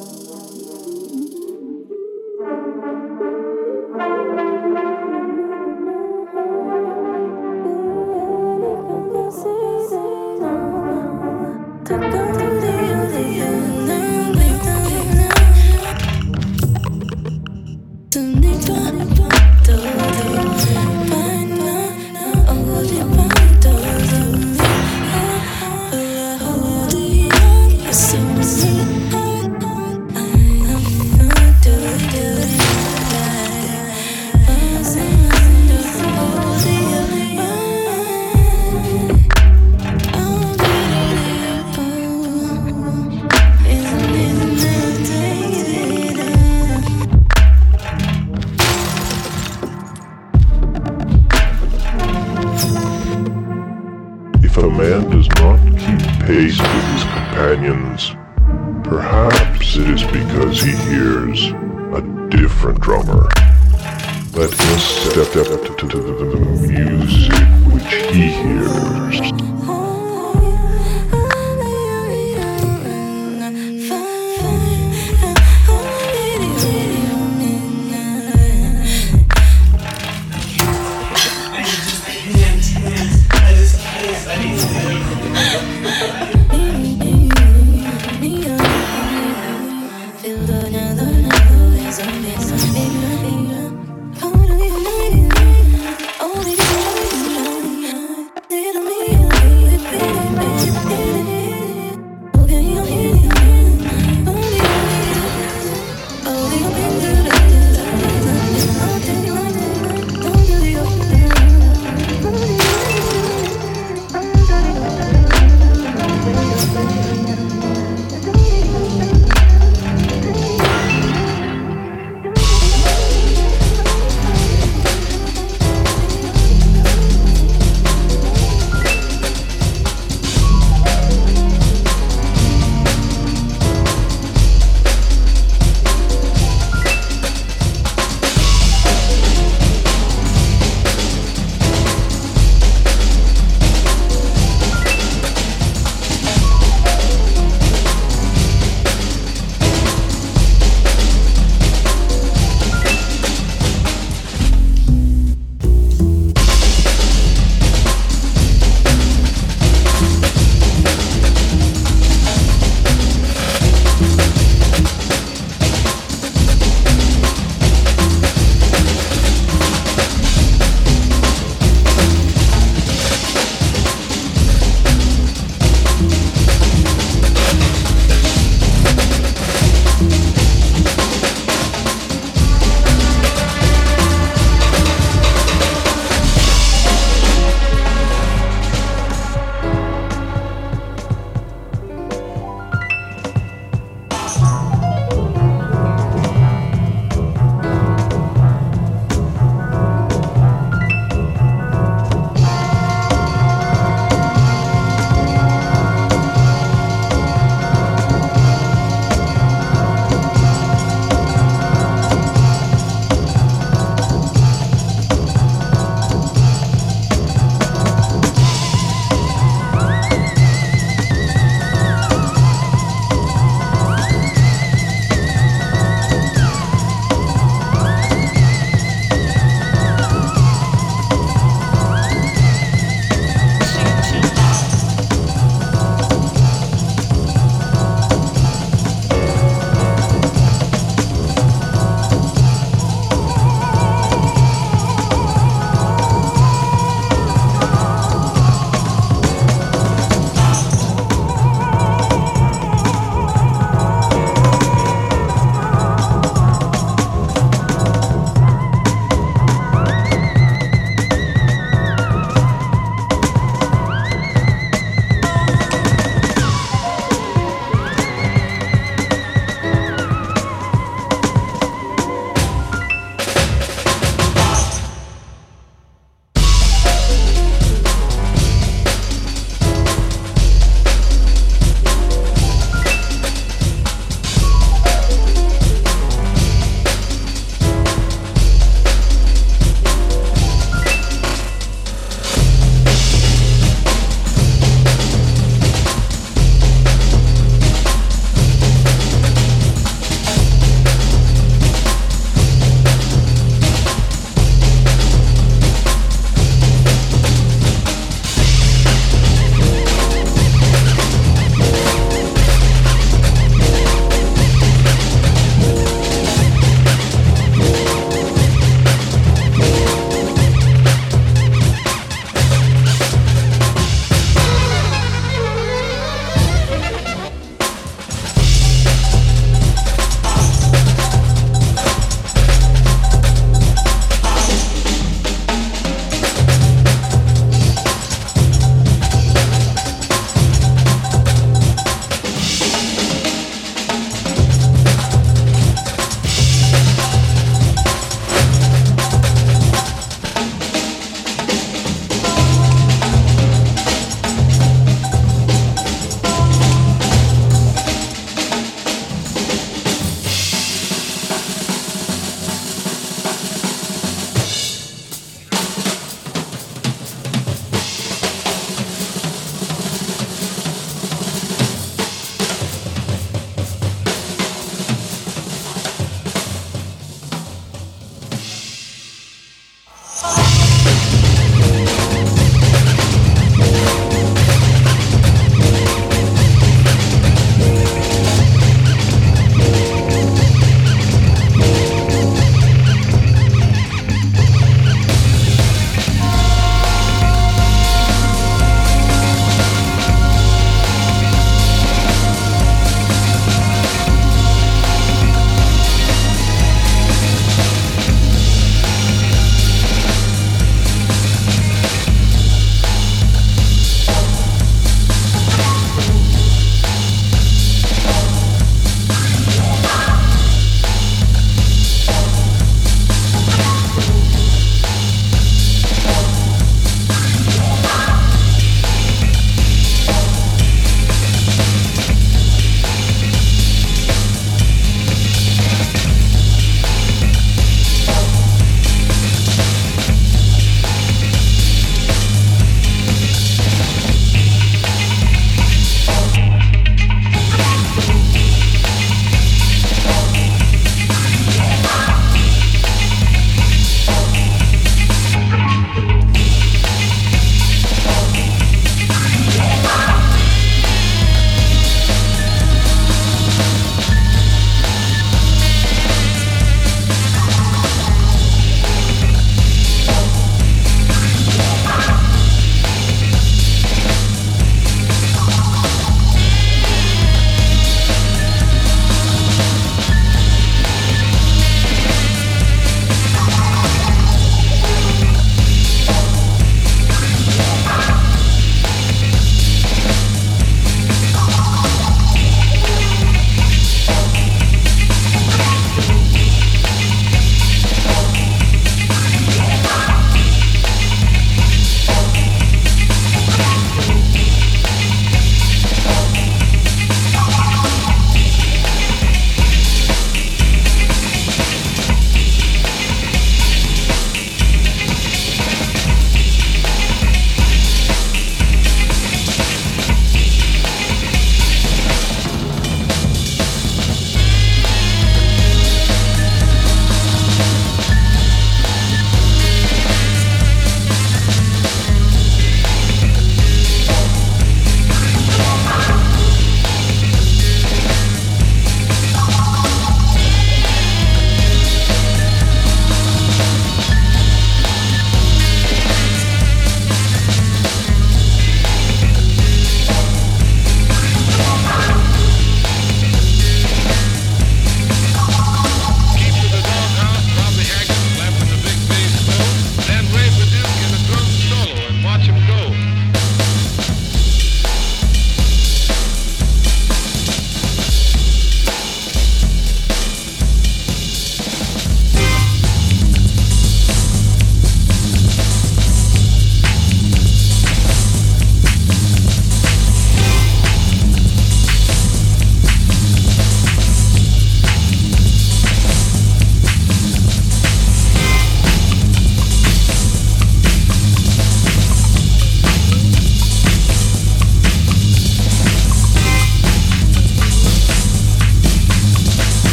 Little me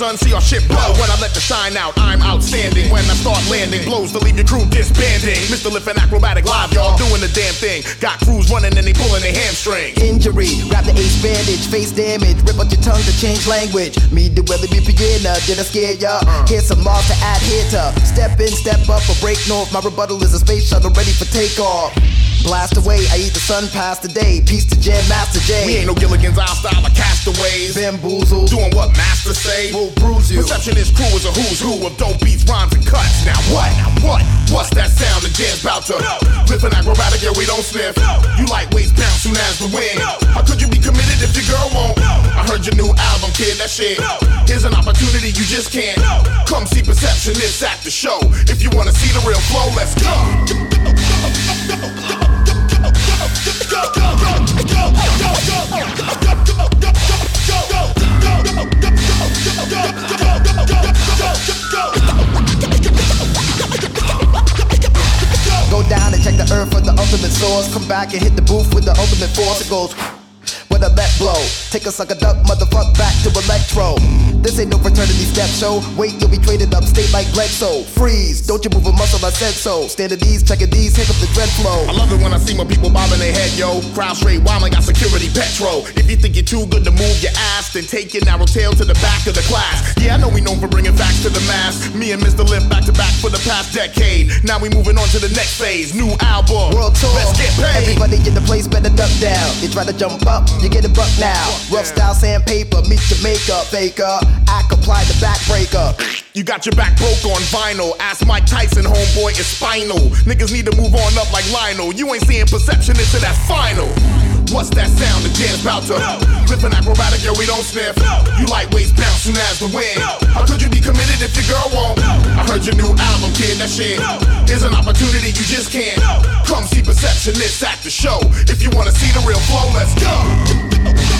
son, see our shit blow. When I let the shine out, I'm outstanding. When I start landing, blows to leave your crew disbanding. Mr. Lif and Akrobatik live, y'all doing the damn thing. Got crews running and they pulling their hamstring. Injury, grab the ace bandage, face damage, rip out your tongue to change language. Me the weather be beginner, did I scare ya? Uh. Here's some laws to add here to step in, step up, or break north. My rebuttal is a space shuttle ready for takeoff. Blast away, I eat the sun past the day. Peace to Jam Master Jay. We ain't no Gilligan's Isle style of castaways. Bamboozled, Doing what masters say. will bruise you. Perceptionist crew is a who's who of dope beats, rhymes, and cuts. Now what? Now what? What's that sound? The jam's bout to flip an Akrobatik, yeah, we don't sniff. You lightweights bounce soon as the wind. How could you be committed if your girl won't? I heard your new album, kid, that shit. Here's an opportunity you just can't. Come see Perceptionist at the show. If you wanna see the real flow, let's go. Go down and check the earth for the ultimate source. Come back and hit the booth with the ultimate force. It goes with a let blow. Take us like a duck, motherfuck back to electro. This ain't no fraternity step show. Wait, you'll be traded up state like Bledsoe. Freeze, don't you move a muscle, I said so. Stand at ease, checking these, hiccup the dread flow. I love it when I see my people bobbing their head, yo. Crowd straight wild, I got security petro. If you think you're too good to move your ass, then take your narrow tail to the back of the class. Yeah, I know we known for bringing facts to the mass. Me and Mr. Lif back to back for the past decade. Now we moving on to the next phase. New album. World tour. Let's get paid. Everybody in the place better duck down. You try to jump up, you get a buck now. Rough style sandpaper, meet your makeup, faker. I apply the backbreaker. You got your back broke on vinyl. Ask Mike Tyson, homeboy, it's spinal. Niggas need to move on up like Lionel. You ain't seeing perception until that's final. What's that sound? The jam's bout to flip an Akrobatik, yo, we don't sniff. You lightweights bounce soon as the wind. How could you be committed if your girl won't? I heard your new album, kid, that shit. Here's an opportunity you just can't. Come see Perceptionists at the show. If you wanna see the real flow, let's go.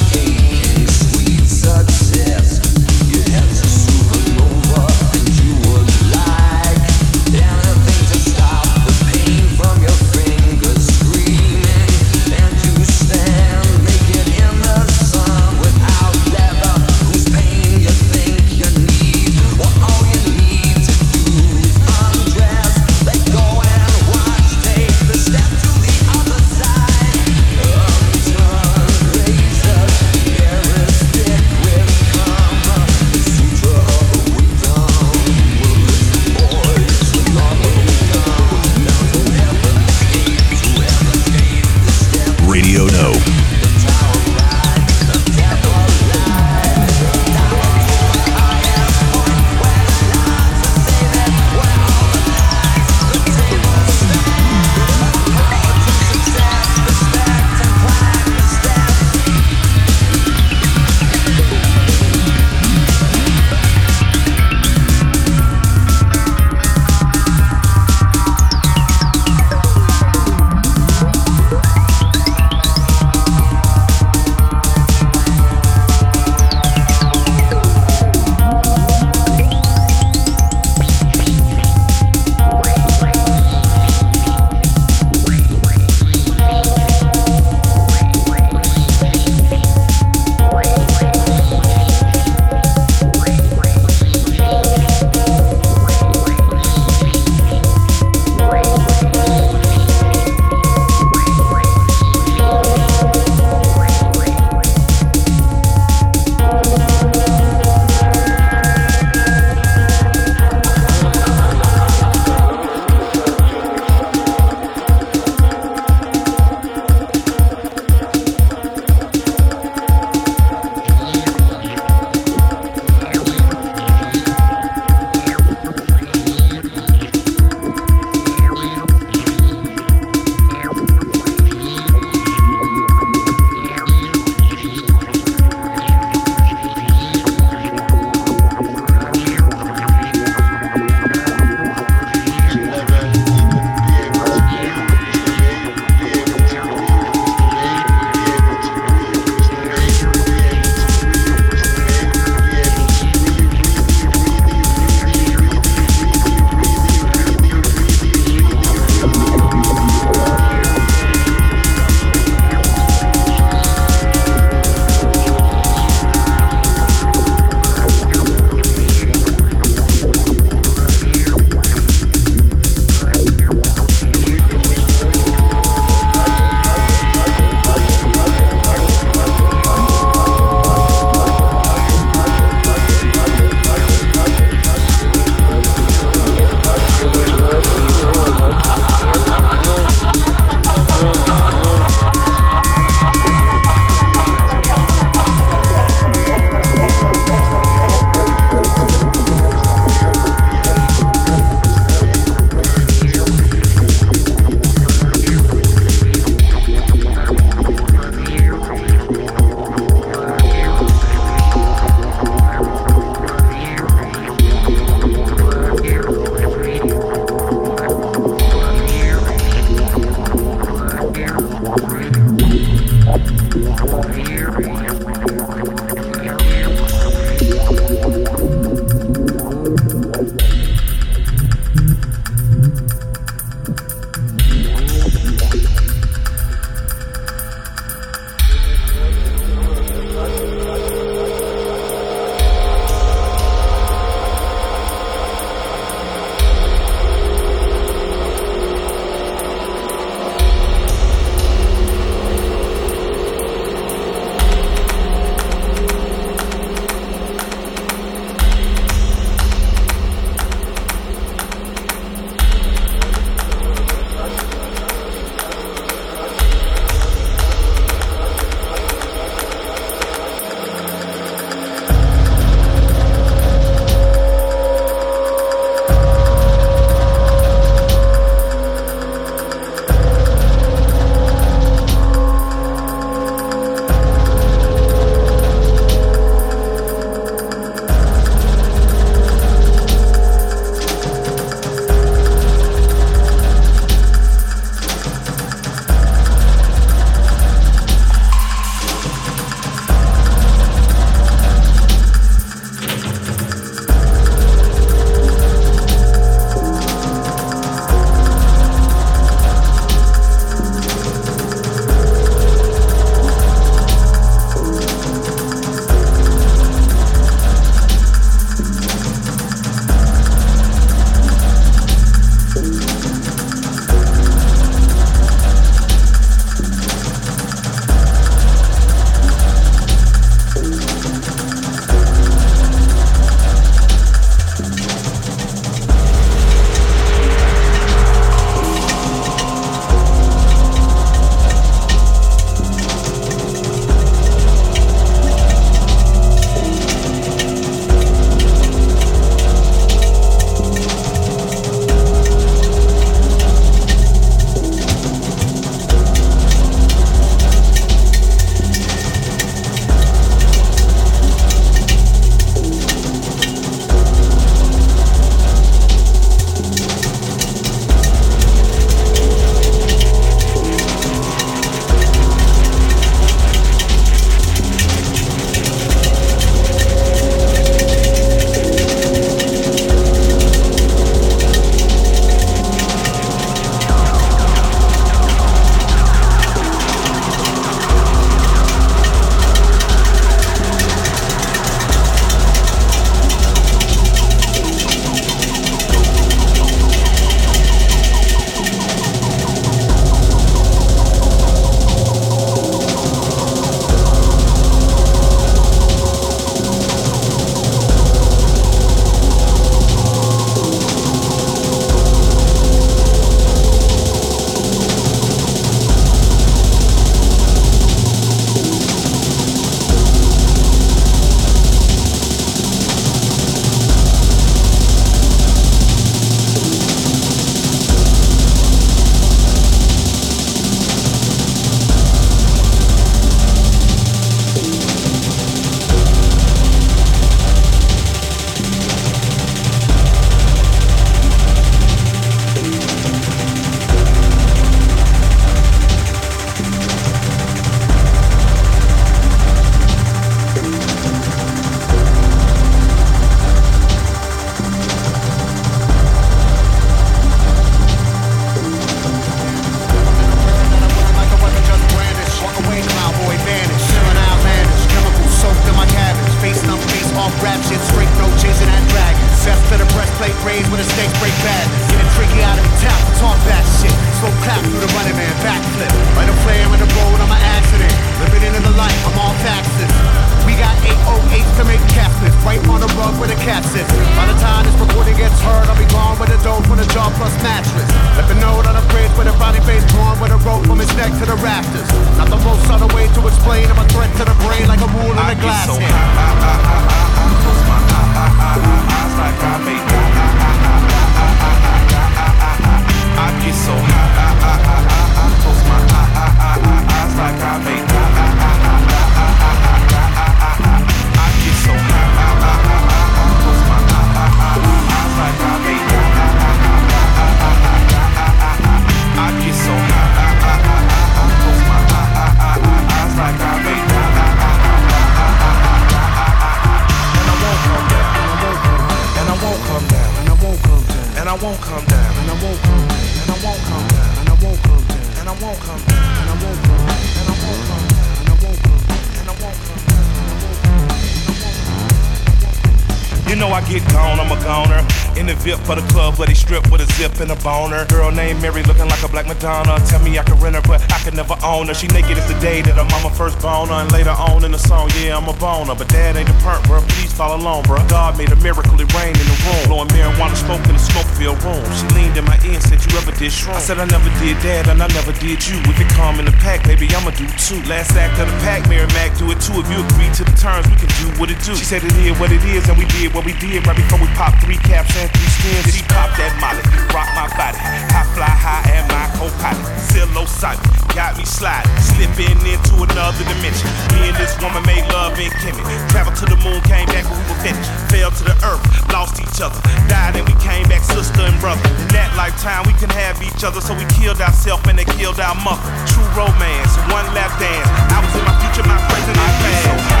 In the VIP for the club, but he stripped with a zip and a boner. Girl named Mary looking like a black Madonna. Tell me I can rent her, but I can never own her. She naked as the day that her mama first boner. And later on in the song, yeah, I'm a boner. But dad ain't the perk, bro. Please follow along, bro. God made a miracle, it rained in the room. Blowing marijuana smoke in the smoke filled room. She leaned in my ear and said, You ever did shrooms? I said, I never did that, and I never did you. If it come in the pack, baby, I'ma do two. Last act of the pack, Mary Mac, do it too. If you agree to the terms, we can do what it do. She said it is what it is, and we did what we did right before we popped three caps and skins. She pop that molly, rock my body. High fly high and my co-pilot. Psilocybin, got me sliding, slipping into another dimension. Me and this woman made love in Kemet. Traveled to the moon, came back when we were finished. Fell to the earth, lost each other. Died and we came back sister and brother. In that lifetime, we can have each other, so we killed ourselves and they killed our mother. True romance, one lap dance. I was in my future, my present, and past.